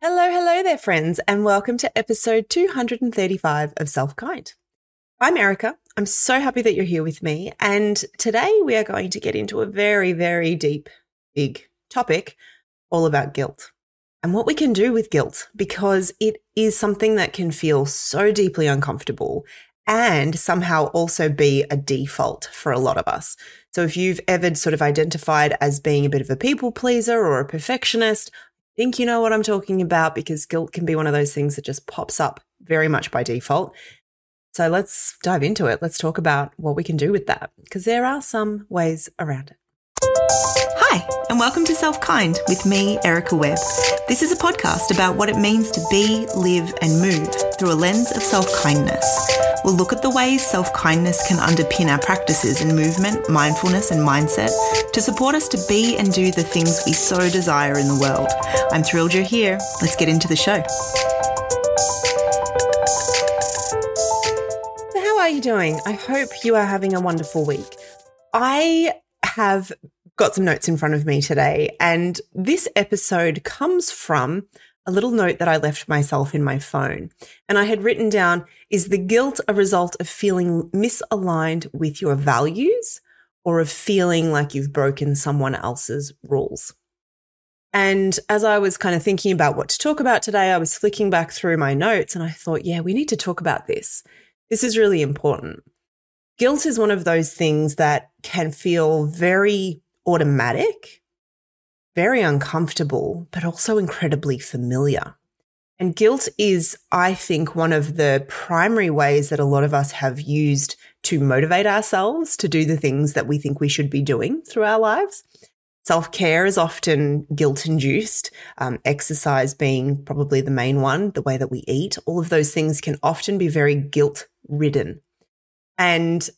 Hello, hello there, friends, and welcome to episode 235 of Self Kind. I'm Erica. I'm so happy that you're here with me. And today we are going to get into a very, very deep, big topic all about guilt and what we can do with guilt because it is something that can feel so deeply uncomfortable and somehow also be a default for a lot of us. So if you've ever sort of identified as being a bit of a people pleaser or a perfectionist, think you know what I'm talking about because guilt can be one of those things that just pops up very much by default. So let's dive into it. Let's talk about what we can do with that because there are some ways around it. Hi, and welcome to Self Kind with me, Erica Webb. This is a podcast about what it means to be, live, and move through a lens of self kindness. We'll look at the ways self kindness can underpin our practices in movement, mindfulness, and mindset to support us to be and do the things we so desire in the world. I'm thrilled you're here. Let's get into the show. How are you doing? I hope you are having a wonderful week. I have got some notes in front of me today, and this episode comes from a little note that I left myself in my phone. And I had written down Is the guilt a result of feeling misaligned with your values or of feeling like you've broken someone else's rules? And as I was kind of thinking about what to talk about today, I was flicking back through my notes and I thought, yeah, we need to talk about this. This is really important. Guilt is one of those things that can feel very automatic, very uncomfortable, but also incredibly familiar. And guilt is, I think, one of the primary ways that a lot of us have used to motivate ourselves to do the things that we think we should be doing through our lives. Self care is often guilt induced, um, exercise being probably the main one, the way that we eat. All of those things can often be very guilt ridden. And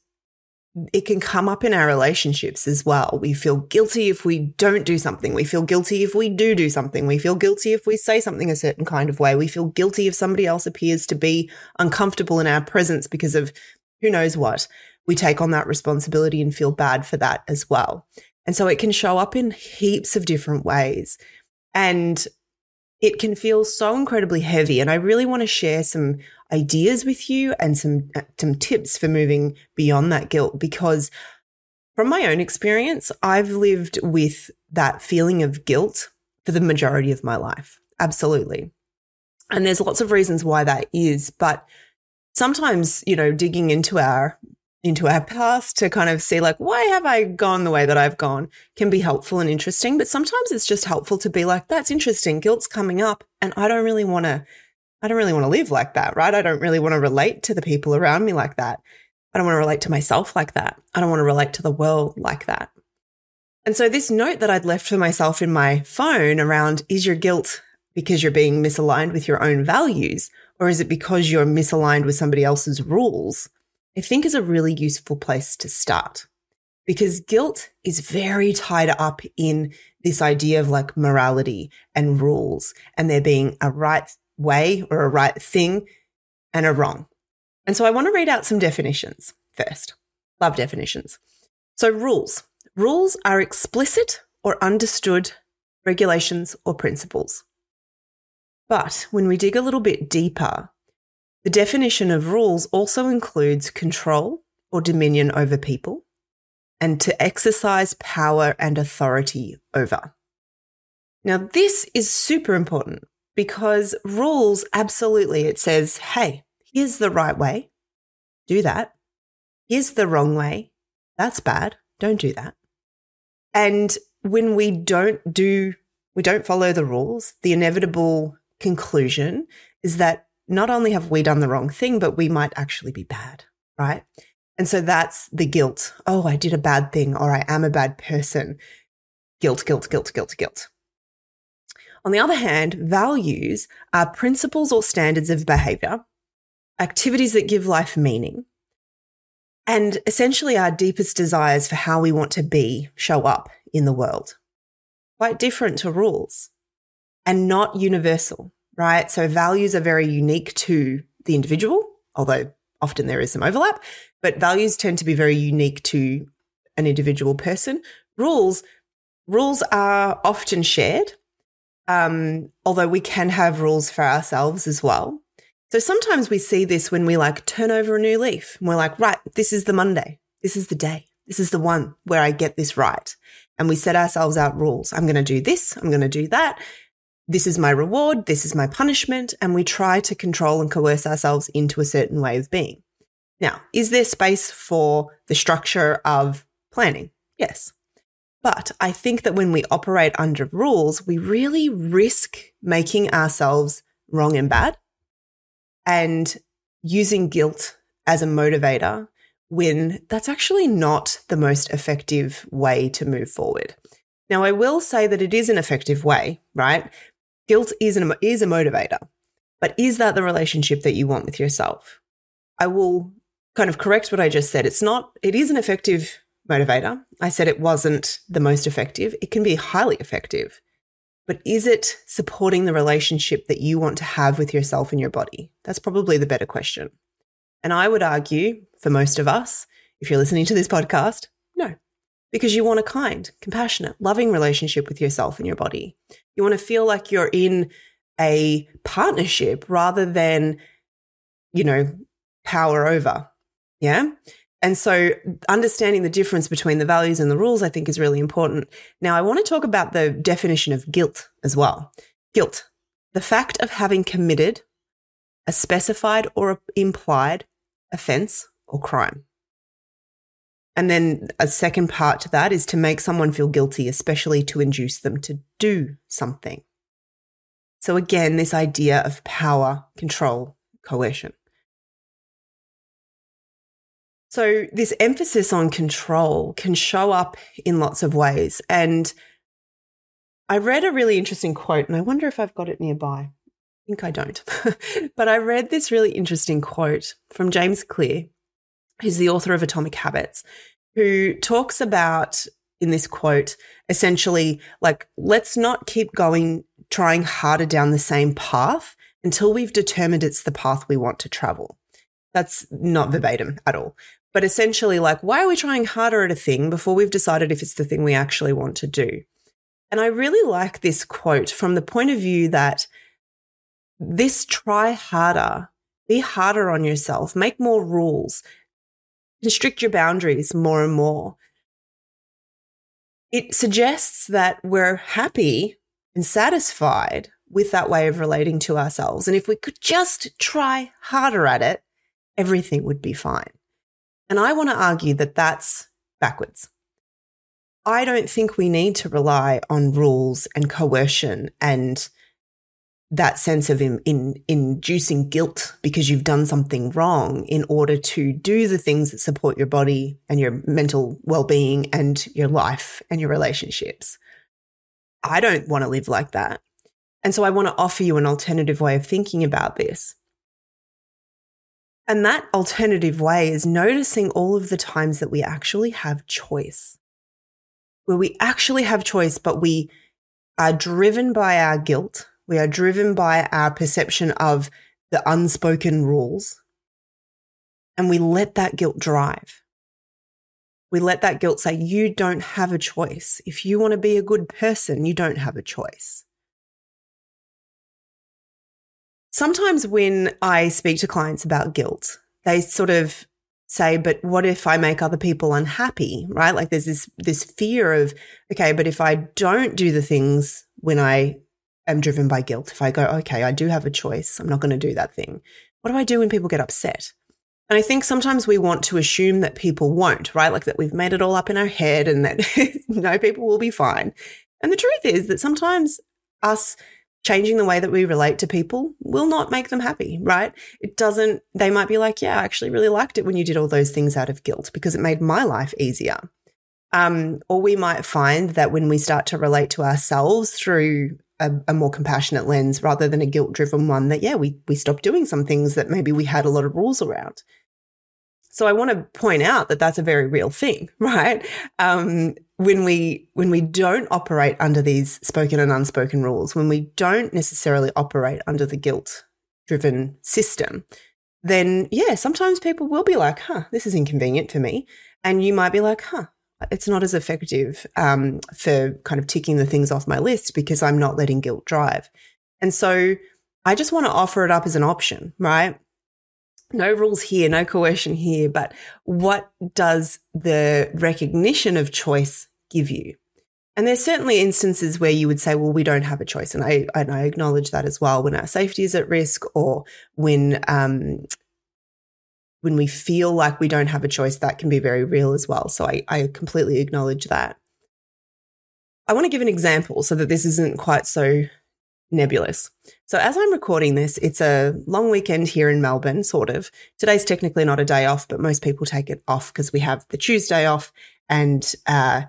it can come up in our relationships as well. We feel guilty if we don't do something. We feel guilty if we do do something. We feel guilty if we say something a certain kind of way. We feel guilty if somebody else appears to be uncomfortable in our presence because of who knows what. We take on that responsibility and feel bad for that as well. And so it can show up in heaps of different ways. And it can feel so incredibly heavy. And I really want to share some ideas with you and some, uh, some tips for moving beyond that guilt because from my own experience, I've lived with that feeling of guilt for the majority of my life. Absolutely. And there's lots of reasons why that is, but sometimes, you know, digging into our into our past to kind of see like why have I gone the way that I've gone can be helpful and interesting, but sometimes it's just helpful to be like that's interesting, guilt's coming up and I don't really want to I don't really want to live like that, right? I don't really want to relate to the people around me like that. I don't want to relate to myself like that. I don't want to relate to the world like that. And so this note that I'd left for myself in my phone around is your guilt because you're being misaligned with your own values or is it because you're misaligned with somebody else's rules? I think is a really useful place to start because guilt is very tied up in this idea of like morality and rules and there being a right way or a right thing and a wrong. And so I want to read out some definitions first. Love definitions. So rules. Rules are explicit or understood regulations or principles. But when we dig a little bit deeper, the definition of rules also includes control or dominion over people and to exercise power and authority over. Now, this is super important because rules, absolutely, it says, hey, here's the right way. Do that. Here's the wrong way. That's bad. Don't do that. And when we don't do, we don't follow the rules, the inevitable conclusion is that not only have we done the wrong thing, but we might actually be bad, right? And so that's the guilt. Oh, I did a bad thing or I am a bad person. Guilt, guilt, guilt, guilt, guilt. On the other hand, values are principles or standards of behavior, activities that give life meaning, and essentially our deepest desires for how we want to be show up in the world. Quite different to rules and not universal, right? So values are very unique to the individual, although often there is some overlap, but values tend to be very unique to an individual person. Rules, rules are often shared Um, although we can have rules for ourselves as well. So sometimes we see this when we like turn over a new leaf and we're like, right, this is the Monday. This is the day. This is the one where I get this right. And we set ourselves out rules. I'm going to do this. I'm going to do that. This is my reward. This is my punishment. And we try to control and coerce ourselves into a certain way of being. Now, is there space for the structure of planning? Yes. But I think that when we operate under rules, we really risk making ourselves wrong and bad and using guilt as a motivator when that's actually not the most effective way to move forward. Now, I will say that it is an effective way, right? Guilt is, an, is a motivator, but is that the relationship that you want with yourself? I will kind of correct what I just said. It's not, it is an effective motivator. I said it wasn't the most effective. It can be highly effective. But is it supporting the relationship that you want to have with yourself and your body? That's probably the better question. And I would argue for most of us, if you're listening to this podcast, no, because you want a kind, compassionate, loving relationship with yourself and your body. You want to feel like you're in a partnership rather than, you know, power over. Yeah. And so understanding the difference between the values and the rules, I think is really important. Now, I want to talk about the definition of guilt as well. Guilt, the fact of having committed a specified or implied offense or crime. And then a second part to that is to make someone feel guilty, especially to induce them to do something. So again, this idea of power, control, coercion. So this emphasis on control can show up in lots of ways. And I read a really interesting quote, and I wonder if I've got it nearby I think I don't. but I read this really interesting quote from James Clear, who's the author of Atomic Habits, who talks about in this quote essentially like, let's not keep going, trying harder down the same path until we've determined it's the path we want to travel. That's not verbatim at all. But essentially, like, why are we trying harder at a thing before we've decided if it's the thing we actually want to do? And I really like this quote from the point of view that this try harder, be harder on yourself, make more rules, restrict your boundaries more and more. It suggests that we're happy and satisfied with that way of relating to ourselves. And if we could just try harder at it, everything would be fine. And I want to argue that that's backwards. I don't think we need to rely on rules and coercion and that sense of in, in, inducing guilt because you've done something wrong in order to do the things that support your body and your mental well-being and your life and your relationships. I don't want to live like that. And so I want to offer you an alternative way of thinking about this. And that alternative way is noticing all of the times that we actually have choice, where we actually have choice, but we are driven by our guilt we are driven by our perception of the unspoken rules. And we let that guilt drive. We let that guilt say, you don't have a choice. If you want to be a good person, you don't have a choice. Sometimes when I speak to clients about guilt, they sort of say, but what if I make other people unhappy? Right? Like there's this, this fear of, okay, but if I don't do the things when I am driven by guilt. If I go, okay, I do have a choice, I'm not going to do that thing. What do I do when people get upset? And I think sometimes we want to assume that people won't, right? Like that we've made it all up in our head and that no, people will be fine. And the truth is that sometimes us changing the way that we relate to people will not make them happy, right? It doesn't, they might be like, yeah, I actually really liked it when you did all those things out of guilt because it made my life easier. Um, or we might find that when we start to relate to ourselves through a, a more compassionate lens rather than a guilt driven one that, yeah, we, we stopped doing some things that maybe we had a lot of rules around. So I want to point out that that's a very real thing, right? Um, when we when we don't operate under these spoken and unspoken rules, when we don't necessarily operate under the guilt driven system, then yeah, sometimes people will be like, "Huh, this is inconvenient for me," and you might be like, "Huh, it's not as effective um, for kind of ticking the things off my list because I'm not letting guilt drive. And so I just want to offer it up as an option, right? No rules here, no coercion here, but what does the recognition of choice give you? And there's certainly instances where you would say, well, we don't have a choice. And I, and I acknowledge that as well when our safety is at risk or when, um, when we feel like we don't have a choice, that can be very real as well. So I, I completely acknowledge that. I want to give an example so that this isn't quite so nebulous. So, as I'm recording this, it's a long weekend here in Melbourne, sort of. Today's technically not a day off, but most people take it off because we have the Tuesday off. And uh,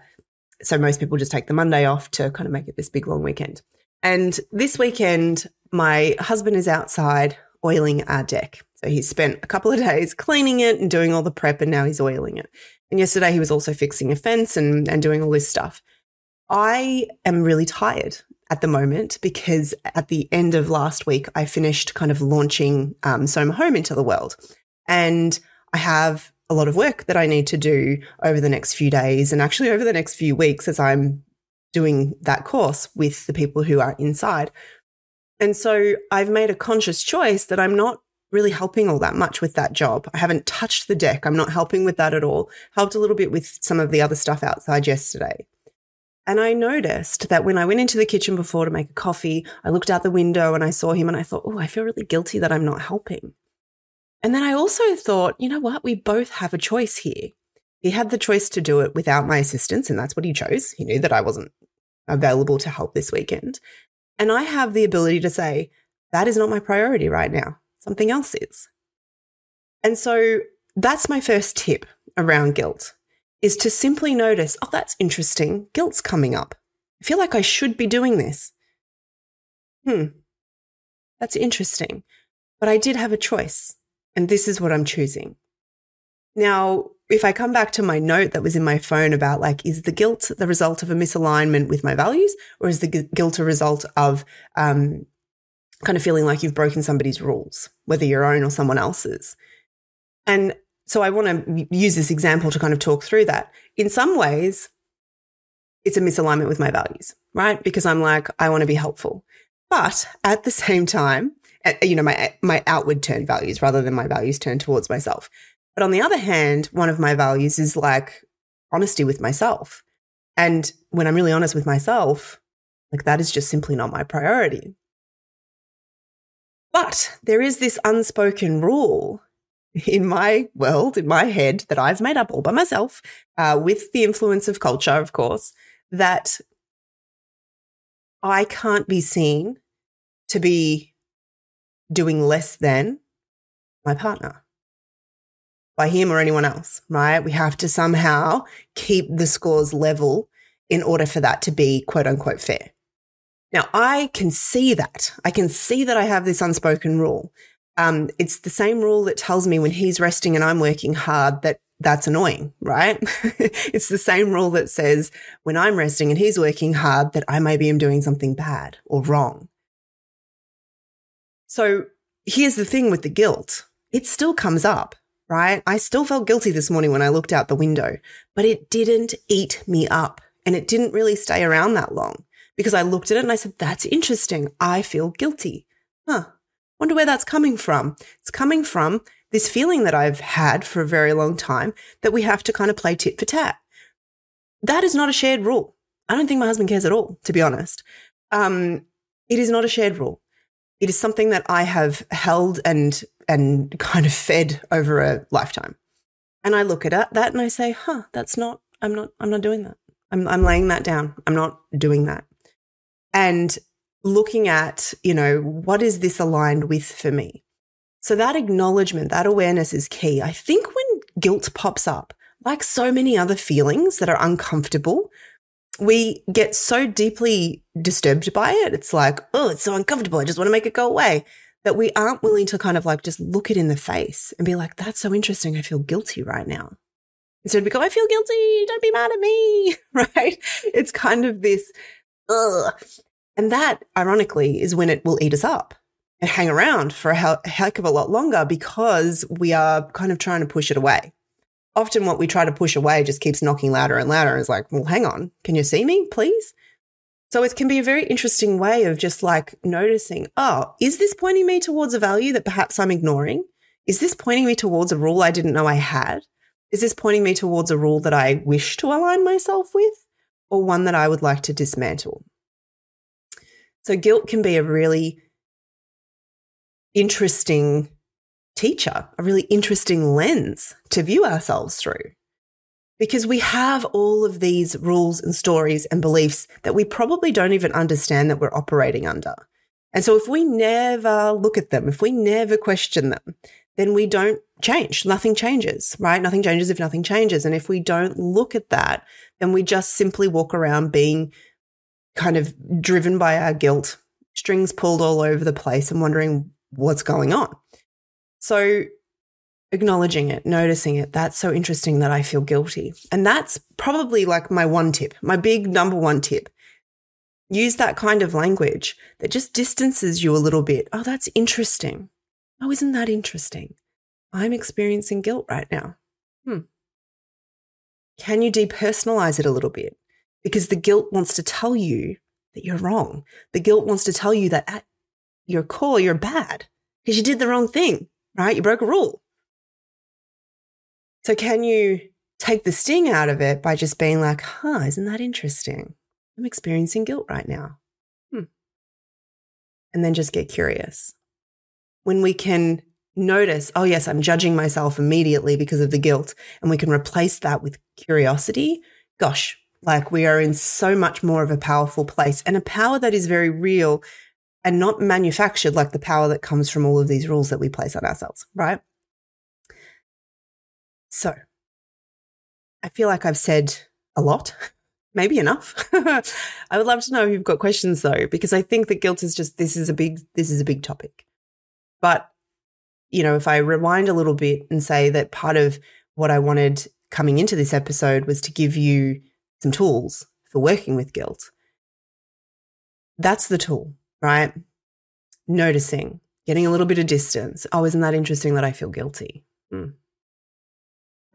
so, most people just take the Monday off to kind of make it this big long weekend. And this weekend, my husband is outside oiling our deck. So, he spent a couple of days cleaning it and doing all the prep, and now he's oiling it. And yesterday, he was also fixing a fence and, and doing all this stuff. I am really tired at the moment because at the end of last week, I finished kind of launching um, Soma Home into the world. And I have a lot of work that I need to do over the next few days and actually over the next few weeks as I'm doing that course with the people who are inside. And so I've made a conscious choice that I'm not really helping all that much with that job. I haven't touched the deck. I'm not helping with that at all. Helped a little bit with some of the other stuff outside yesterday. And I noticed that when I went into the kitchen before to make a coffee, I looked out the window and I saw him and I thought, oh, I feel really guilty that I'm not helping. And then I also thought, you know what? We both have a choice here. He had the choice to do it without my assistance, and that's what he chose. He knew that I wasn't available to help this weekend. And I have the ability to say, that is not my priority right now. Something else is. And so that's my first tip around guilt is to simply notice, oh, that's interesting. Guilt's coming up. I feel like I should be doing this. Hmm. That's interesting. But I did have a choice, and this is what I'm choosing. Now, if I come back to my note that was in my phone about like, is the guilt the result of a misalignment with my values, or is the guilt a result of um, kind of feeling like you've broken somebody's rules, whether your own or someone else's? And so I want to use this example to kind of talk through that. In some ways, it's a misalignment with my values, right? Because I'm like, I want to be helpful. But at the same time, you know, my, my outward turn values rather than my values turned towards myself. But on the other hand, one of my values is like honesty with myself. And when I'm really honest with myself, like that is just simply not my priority. But there is this unspoken rule in my world, in my head, that I've made up all by myself, uh, with the influence of culture, of course, that I can't be seen to be doing less than my partner by him or anyone else, right? We have to somehow keep the scores level in order for that to be quote unquote fair. Now, I can see that. I can see that I have this unspoken rule. Um, it's the same rule that tells me when he's resting and I'm working hard that that's annoying, right? it's the same rule that says when I'm resting and he's working hard that I maybe am doing something bad or wrong. So here's the thing with the guilt. It still comes up, right? I still felt guilty this morning when I looked out the window, but it didn't eat me up and it didn't really stay around that long because I looked at it and I said, that's interesting. I feel guilty. Huh. Wonder where that's coming from. It's coming from this feeling that I've had for a very long time that we have to kind of play tit for tat. That is not a shared rule. I don't think my husband cares at all, to be honest. Um, it is not a shared rule. It is something that I have held and and kind of fed over a lifetime. And I look at that and I say, huh, that's not, I'm not, I'm not doing that. I'm, I'm laying that down. I'm not doing that. And looking at, you know, what is this aligned with for me? So that acknowledgement, that awareness is key. I think when guilt pops up, like so many other feelings that are uncomfortable, we get so deeply disturbed by it. It's like, oh, it's so uncomfortable. I just want to make it go away. That we aren't willing to kind of like just look it in the face and be like, that's so interesting. I feel guilty right now. Instead, we go, I feel guilty. Don't be mad at me. right? It's kind of this, ugh. And that, ironically, is when it will eat us up and hang around for a heck of a lot longer because we are kind of trying to push it away. Often what we try to push away just keeps knocking louder and louder. And it's like, well, hang on. Can you see me, please? So it can be a very interesting way of just like noticing, oh, is this pointing me towards a value that perhaps I'm ignoring? Is this pointing me towards a rule I didn't know I had? Is this pointing me towards a rule that I wish to align myself with or one that I would like to dismantle? So guilt can be a really interesting teacher, a really interesting lens to view ourselves through. Because we have all of these rules and stories and beliefs that we probably don't even understand that we're operating under. And so if we never look at them, if we never question them, then we don't change. Nothing changes, right? Nothing changes if nothing changes. And if we don't look at that, then we just simply walk around being kind of driven by our guilt, strings pulled all over the place and wondering what's going on. So acknowledging it, noticing it, that's so interesting that I feel guilty. And that's probably like my one tip, my big number one tip. Use that kind of language that just distances you a little bit. Oh, that's interesting. Oh, isn't that interesting? I'm experiencing guilt right now. Hmm. Can you depersonalize it a little bit? Because the guilt wants to tell you that you're wrong. The guilt wants to tell you that at your core, you're bad because you did the wrong thing right? You broke a rule. So can you take the sting out of it by just being like, huh, isn't that interesting? I'm experiencing guilt right now. Hmm. And then just get curious. When we can notice, oh, yes, I'm judging myself immediately because of the guilt, and we can replace that with curiosity, gosh, like we are in so much more of a powerful place and a power that is very real and not manufactured like the power that comes from all of these rules that we place on ourselves, right? So I feel like I've said a lot, maybe enough. I would love to know if you've got questions though, because I think that guilt is just this is a big this is a big topic. But you know, if I rewind a little bit and say that part of what I wanted coming into this episode was to give you some tools for working with guilt. That's the tool right? Noticing, getting a little bit of distance. Oh, isn't that interesting that I feel guilty? Hmm.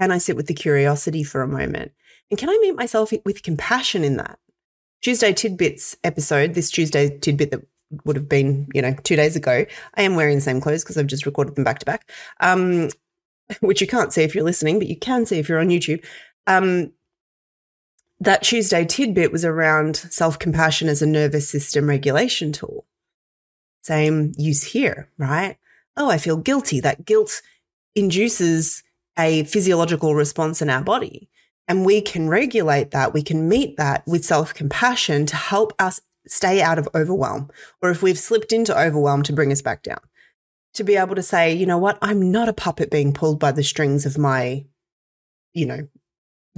Can I sit with the curiosity for a moment? And can I meet myself with compassion in that? Tuesday Tidbits episode, this Tuesday Tidbit that would have been, you know, two days ago. I am wearing the same clothes because I've just recorded them back to back, um, which you can't see if you're listening, but you can see if you're on YouTube. Um, that Tuesday tidbit was around self compassion as a nervous system regulation tool. Same use here, right? Oh, I feel guilty. That guilt induces a physiological response in our body. And we can regulate that. We can meet that with self compassion to help us stay out of overwhelm. Or if we've slipped into overwhelm, to bring us back down. To be able to say, you know what? I'm not a puppet being pulled by the strings of my, you know,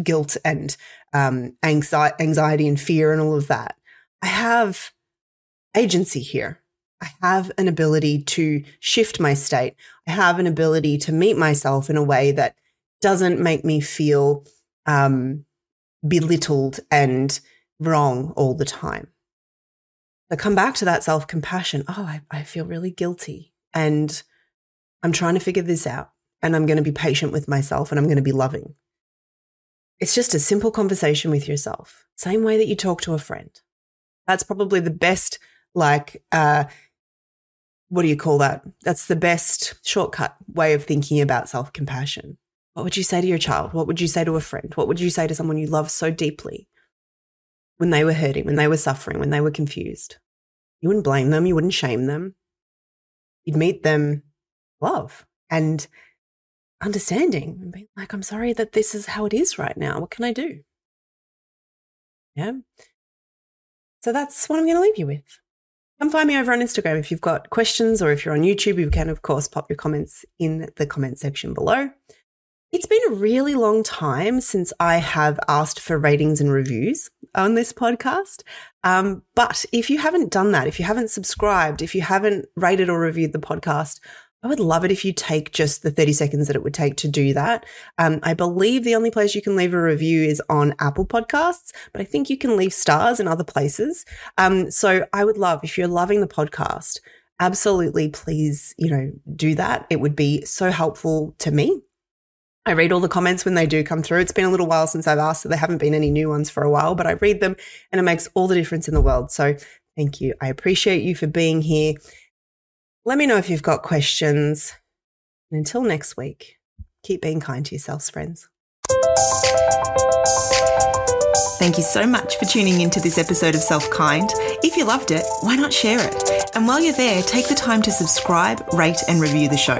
guilt and um, anxiety, anxiety and fear and all of that. I have agency here. I have an ability to shift my state. I have an ability to meet myself in a way that doesn't make me feel um, belittled and wrong all the time. I come back to that self compassion. Oh, I, I feel really guilty. And I'm trying to figure this out. And I'm going to be patient with myself and I'm going to be loving. It's just a simple conversation with yourself, same way that you talk to a friend. That's probably the best, like, uh, what do you call that? That's the best shortcut way of thinking about self compassion. What would you say to your child? What would you say to a friend? What would you say to someone you love so deeply when they were hurting, when they were suffering, when they were confused? You wouldn't blame them. You wouldn't shame them. You'd meet them love and understanding and being like, I'm sorry that this is how it is right now. What can I do? Yeah. So that's what I'm going to leave you with. Come find me over on Instagram if you've got questions, or if you're on YouTube, you can, of course, pop your comments in the comment section below. It's been a really long time since I have asked for ratings and reviews on this podcast. Um, but if you haven't done that, if you haven't subscribed, if you haven't rated or reviewed the podcast, I would love it if you take just the 30 seconds that it would take to do that. Um, I believe the only place you can leave a review is on Apple Podcasts, but I think you can leave stars in other places. Um, so I would love if you're loving the podcast, absolutely please, you know, do that. It would be so helpful to me I read all the comments when they do come through. It's been a little while since I've asked, so there haven't been any new ones for a while, but I read them and it makes all the difference in the world. So thank you. I appreciate you for being here. Let me know if you've got questions. And until next week, keep being kind to yourselves, friends. Thank you so much for tuning into this episode of Self Kind. If you loved it, why not share it? And while you're there, take the time to subscribe, rate, and review the show.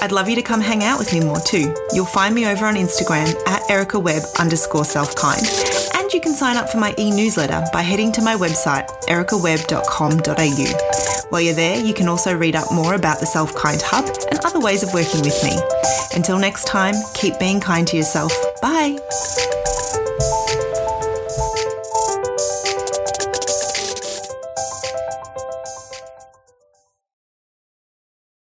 I'd love you to come hang out with me more too. You'll find me over on Instagram at Erica Webb underscore self kind. And you can sign up for my e newsletter by heading to my website, ericawebb.com.au. While you're there, you can also read up more about the Self Kind Hub and other ways of working with me. Until next time, keep being kind to yourself. Bye.